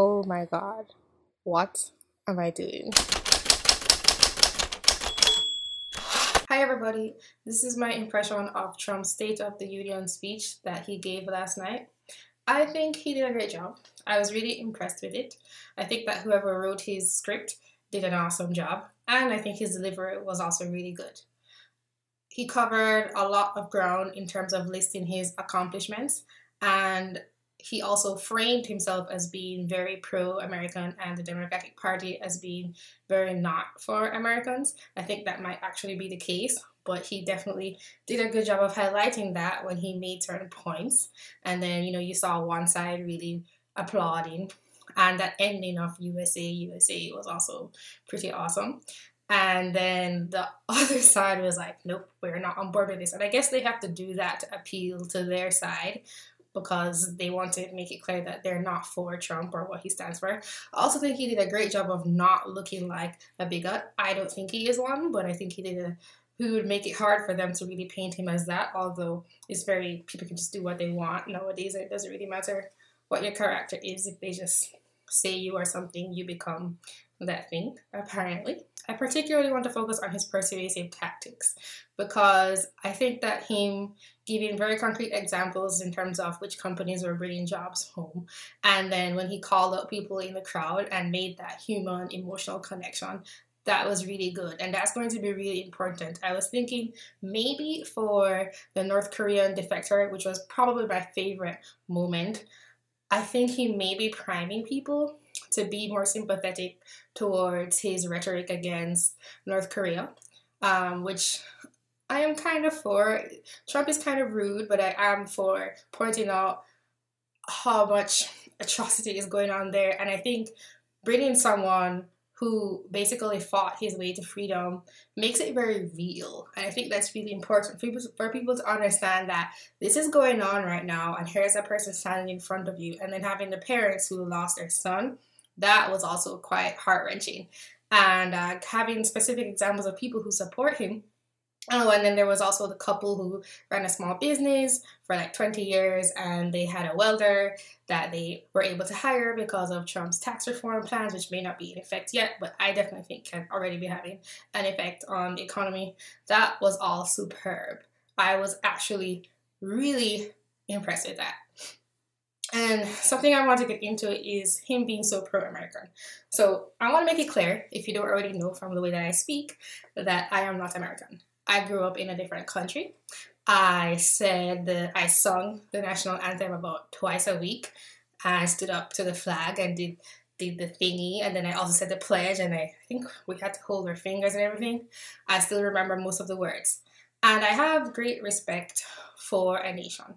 Oh my god. What am I doing? Hi everybody. This is my impression of Trump's State of the Union speech that he gave last night. I think he did a great job. I was really impressed with it. I think that whoever wrote his script did an awesome job, and I think his delivery was also really good. He covered a lot of ground in terms of listing his accomplishments, and he also framed himself as being very pro American and the Democratic Party as being very not for Americans. I think that might actually be the case, but he definitely did a good job of highlighting that when he made certain points. And then, you know, you saw one side really applauding, and that ending of USA, USA was also pretty awesome. And then the other side was like, nope, we're not on board with this. And I guess they have to do that to appeal to their side because they want to make it clear that they're not for Trump or what he stands for. I also think he did a great job of not looking like a bigot. I don't think he is one, but I think he did a who would make it hard for them to really paint him as that, although it's very people can just do what they want nowadays. It doesn't really matter what your character is if they just say you are something, you become that thing, apparently. I particularly want to focus on his persuasive tactics because I think that him giving very concrete examples in terms of which companies were bringing jobs home, and then when he called out people in the crowd and made that human emotional connection, that was really good and that's going to be really important. I was thinking maybe for the North Korean defector, which was probably my favorite moment, I think he may be priming people to be more sympathetic towards his rhetoric against North Korea, um, which I am kind of for. Trump is kind of rude, but I am for pointing out how much atrocity is going on there. And I think bringing someone who basically fought his way to freedom makes it very real. And I think that's really important for people, for people to understand that this is going on right now, and here's a person standing in front of you, and then having the parents who lost their son that was also quite heart wrenching. And uh, having specific examples of people who support him. Oh, and then there was also the couple who ran a small business for like 20 years and they had a welder that they were able to hire because of Trump's tax reform plans, which may not be in effect yet, but I definitely think can already be having an effect on the economy. That was all superb. I was actually really impressed with that. And something I want to get into is him being so pro American. So I want to make it clear, if you don't already know from the way that I speak, that I am not American. I grew up in a different country. I said that I sung the national anthem about twice a week. I stood up to the flag and did did the thingy, and then I also said the pledge, and I think we had to hold our fingers and everything. I still remember most of the words. And I have great respect for a nation.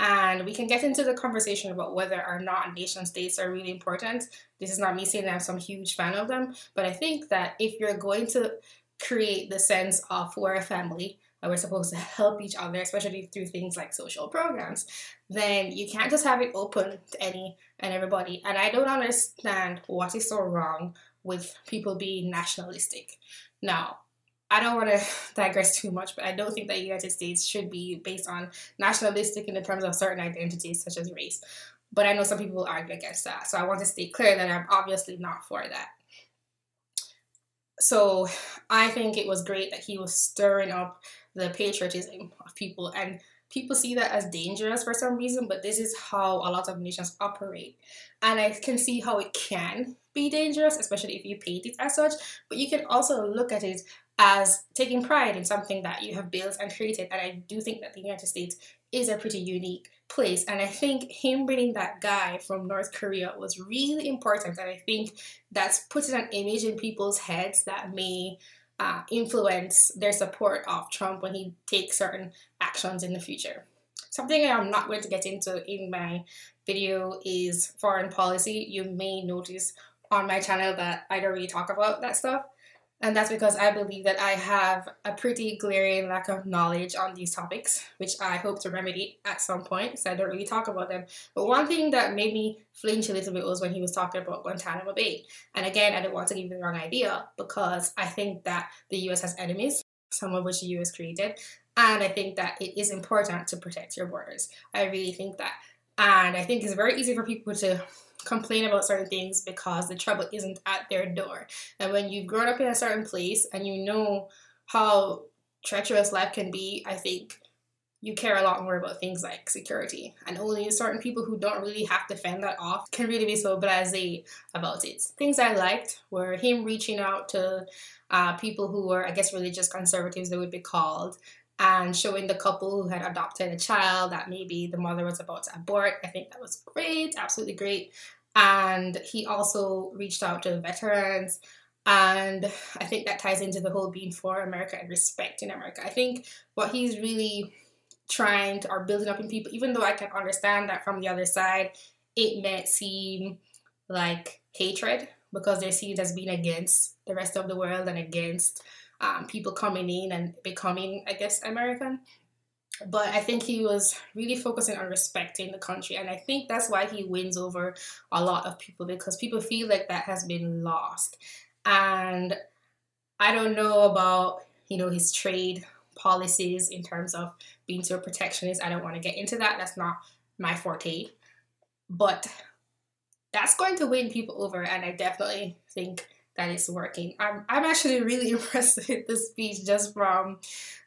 And we can get into the conversation about whether or not nation states are really important. This is not me saying I'm some huge fan of them, but I think that if you're going to create the sense of we're a family and we're supposed to help each other, especially through things like social programs, then you can't just have it open to any and everybody. And I don't understand what is so wrong with people being nationalistic. Now, I don't want to digress too much, but I don't think that United States should be based on nationalistic in the terms of certain identities such as race. But I know some people argue against that. So I want to state clear that I'm obviously not for that. So I think it was great that he was stirring up the patriotism of people and people see that as dangerous for some reason, but this is how a lot of nations operate. And I can see how it can be dangerous, especially if you paint it as such, but you can also look at it as taking pride in something that you have built and created. And I do think that the United States is a pretty unique place. And I think him bringing that guy from North Korea was really important. And I think that's putting an image in people's heads that may uh, influence their support of Trump when he takes certain actions in the future. Something I'm not going to get into in my video is foreign policy. You may notice on my channel that I don't really talk about that stuff. And that's because I believe that I have a pretty glaring lack of knowledge on these topics, which I hope to remedy at some point, so I don't really talk about them. But one thing that made me flinch a little bit was when he was talking about Guantanamo Bay. And again, I don't want to give you the wrong idea because I think that the US has enemies, some of which the US created. And I think that it is important to protect your borders. I really think that. And I think it's very easy for people to complain about certain things because the trouble isn't at their door. And when you've grown up in a certain place and you know how treacherous life can be, I think you care a lot more about things like security. And only certain people who don't really have to fend that off can really be so blase about it. Things I liked were him reaching out to uh, people who were, I guess, religious conservatives, they would be called, and showing the couple who had adopted a child that maybe the mother was about to abort. I think that was great, absolutely great. And he also reached out to veterans. And I think that ties into the whole being for America and respecting America. I think what he's really trying to, or building up in people, even though I can understand that from the other side, it may seem like hatred because they're seen as being against the rest of the world and against um, people coming in and becoming, I guess, American. But I think he was really focusing on respecting the country. And I think that's why he wins over a lot of people because people feel like that has been lost. And I don't know about, you know, his trade policies in terms of being so protectionist. I don't want to get into that. That's not my forte. But that's going to win people over. And I definitely think that it's working. I'm, I'm actually really impressed with the speech just from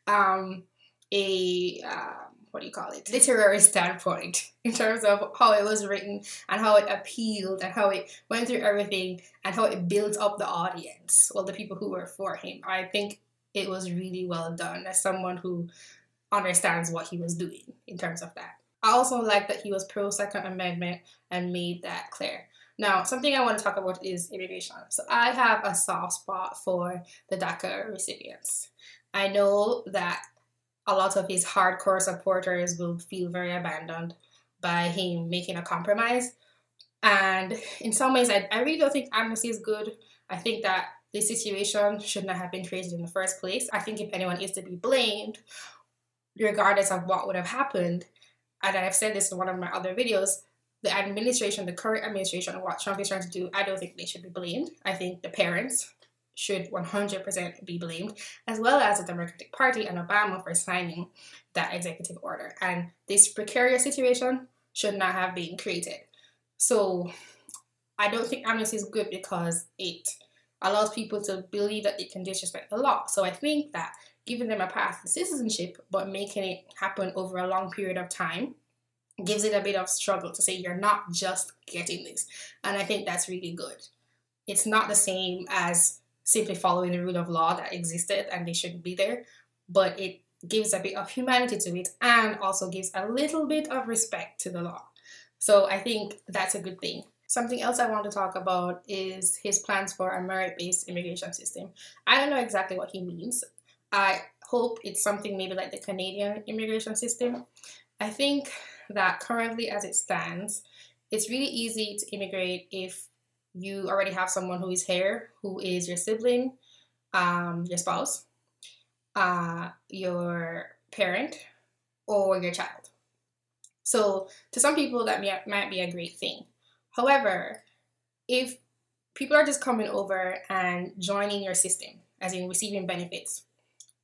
um, a uh, what do you call it? Literary standpoint in terms of how it was written and how it appealed and how it went through everything and how it built up the audience well the people who were for him. I think it was really well done as someone who understands what he was doing in terms of that. I also like that he was pro second amendment and made that clear now, something I want to talk about is immigration. So, I have a soft spot for the DACA recipients. I know that a lot of his hardcore supporters will feel very abandoned by him making a compromise. And in some ways, I, I really don't think amnesty is good. I think that this situation should not have been created in the first place. I think if anyone is to be blamed, regardless of what would have happened, and I've said this in one of my other videos, the administration, the current administration, and what Trump is trying to do, I don't think they should be blamed. I think the parents should 100% be blamed, as well as the Democratic Party and Obama for signing that executive order. And this precarious situation should not have been created. So I don't think amnesty is good because it allows people to believe that they can disrespect the law. So I think that giving them a path to citizenship, but making it happen over a long period of time gives it a bit of struggle to say you're not just getting this. And I think that's really good. It's not the same as simply following the rule of law that existed and they shouldn't be there, but it gives a bit of humanity to it and also gives a little bit of respect to the law. So I think that's a good thing. Something else I want to talk about is his plans for a merit based immigration system. I don't know exactly what he means. I hope it's something maybe like the Canadian immigration system. I think that currently, as it stands, it's really easy to immigrate if you already have someone who is here, who is your sibling, um, your spouse, uh, your parent, or your child. So, to some people, that may, might be a great thing. However, if people are just coming over and joining your system, as in receiving benefits,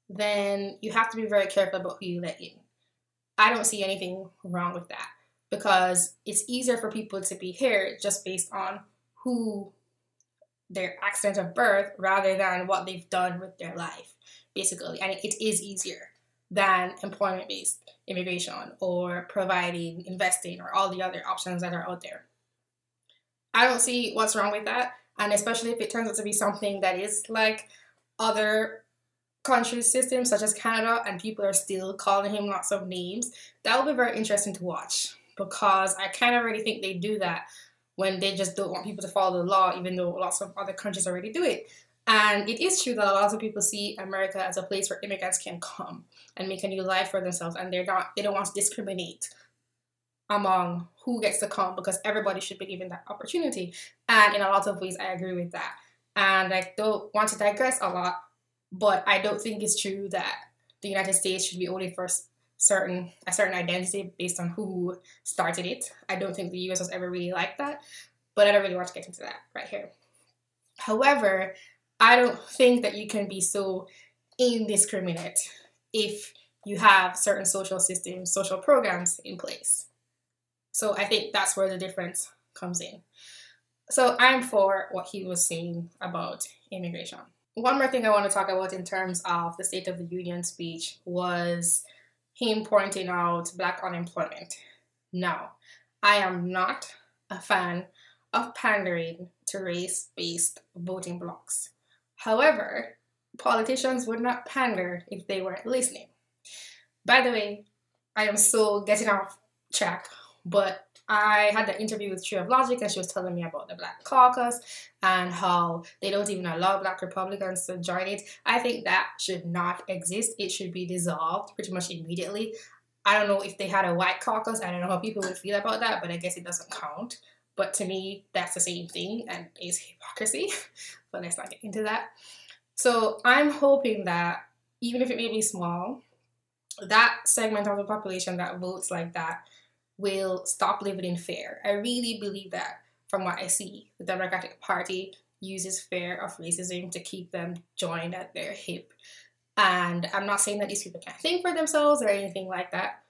then you have to be very careful about who you let in. I don't see anything wrong with that because it's easier for people to be here just based on who their accident of birth rather than what they've done with their life, basically. And it is easier than employment based immigration or providing, investing, or all the other options that are out there. I don't see what's wrong with that. And especially if it turns out to be something that is like other country systems such as Canada and people are still calling him lots of names, that will be very interesting to watch because I kind of really think they do that when they just don't want people to follow the law, even though lots of other countries already do it. And it is true that a lot of people see America as a place where immigrants can come and make a new life for themselves, and they're not they don't want to discriminate among who gets to come because everybody should be given that opportunity. And in a lot of ways, I agree with that. And I don't want to digress a lot but I don't think it's true that the United States should be only for certain a certain identity based on who started it. I don't think the US was ever really like that, but I don't really want to get into that right here. However, I don't think that you can be so indiscriminate if you have certain social systems, social programs in place. So I think that's where the difference comes in. So I'm for what he was saying about immigration. One more thing I want to talk about in terms of the State of the Union speech was him pointing out black unemployment. Now, I am not a fan of pandering to race based voting blocks. However, politicians would not pander if they weren't listening. By the way, I am so getting off track, but I had an interview with Tree of Logic and she was telling me about the Black Caucus and how they don't even allow Black Republicans to join it. I think that should not exist. It should be dissolved pretty much immediately. I don't know if they had a white caucus. I don't know how people would feel about that, but I guess it doesn't count. But to me, that's the same thing and is hypocrisy. but let's not get into that. So I'm hoping that even if it may be small, that segment of the population that votes like that will stop living in fear. I really believe that from what I see, the Democratic Party uses fear of racism to keep them joined at their hip. And I'm not saying that these people can't think for themselves or anything like that,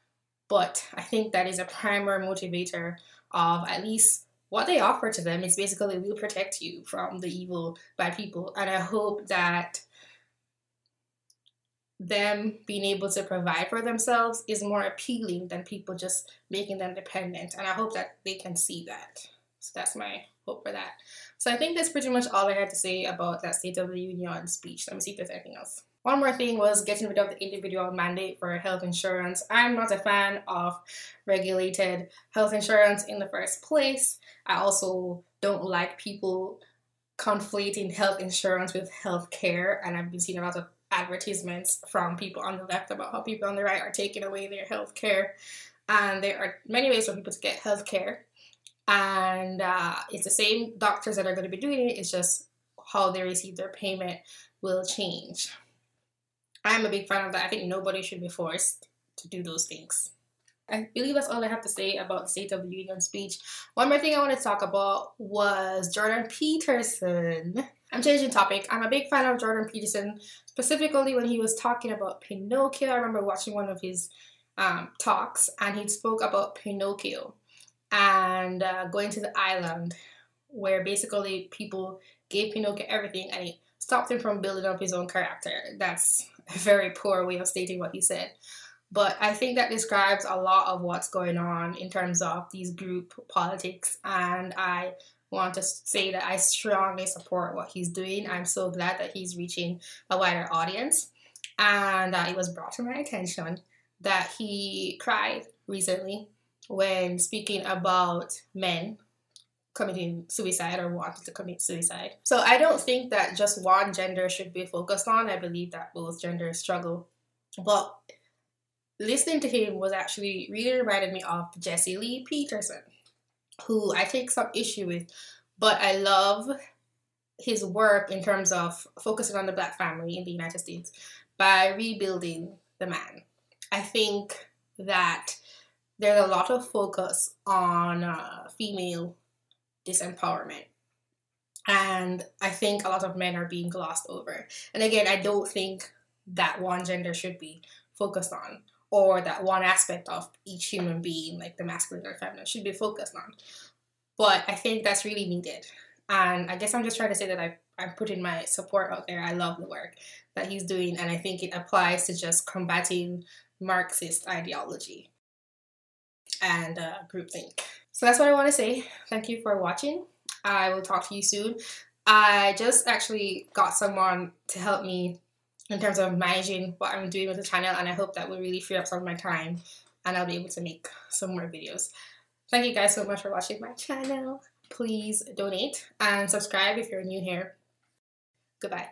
but I think that is a primary motivator of at least what they offer to them is basically we'll protect you from the evil bad people. And I hope that them being able to provide for themselves is more appealing than people just making them dependent. And I hope that they can see that. So that's my hope for that. So I think that's pretty much all I had to say about that State of the Union speech. Let me see if there's anything else. One more thing was getting rid of the individual mandate for health insurance. I'm not a fan of regulated health insurance in the first place. I also don't like people conflating health insurance with health care, and I've been seeing a lot of advertisements from people on the left about how people on the right are taking away their health care. And there are many ways for people to get health care. And uh, it's the same doctors that are going to be doing it, it's just how they receive their payment will change. I'm a big fan of that. I think nobody should be forced to do those things. I believe that's all I have to say about the State of the Union speech. One more thing I want to talk about was Jordan Peterson. I'm changing topic. I'm a big fan of Jordan Peterson, specifically when he was talking about Pinocchio. I remember watching one of his um, talks and he spoke about Pinocchio and uh, going to the island where basically people gave Pinocchio everything and he stopped him from building up his own character. That's a very poor way of stating what he said. But I think that describes a lot of what's going on in terms of these group politics. And I want to say that I strongly support what he's doing. I'm so glad that he's reaching a wider audience. And uh, it was brought to my attention that he cried recently when speaking about men committing suicide or wanting to commit suicide. So I don't think that just one gender should be focused on. I believe that both genders struggle. But listening to him was actually really reminded me of Jesse Lee Peterson, who I take some issue with, but I love his work in terms of focusing on the black family in the United States by rebuilding the man. I think that there's a lot of focus on uh, female disempowerment. And I think a lot of men are being glossed over. And again, I don't think that one gender should be focused on or that one aspect of each human being, like the masculine or feminine, should be focused on. But I think that's really needed. And I guess I'm just trying to say that I, I'm putting my support out there. I love the work that he's doing, and I think it applies to just combating Marxist ideology and uh, groupthink. So that's what I want to say. Thank you for watching. I will talk to you soon. I just actually got someone to help me in terms of managing what I'm doing with the channel and I hope that will really free up some of my time and I'll be able to make some more videos. Thank you guys so much for watching my channel. Please donate and subscribe if you're new here. Goodbye.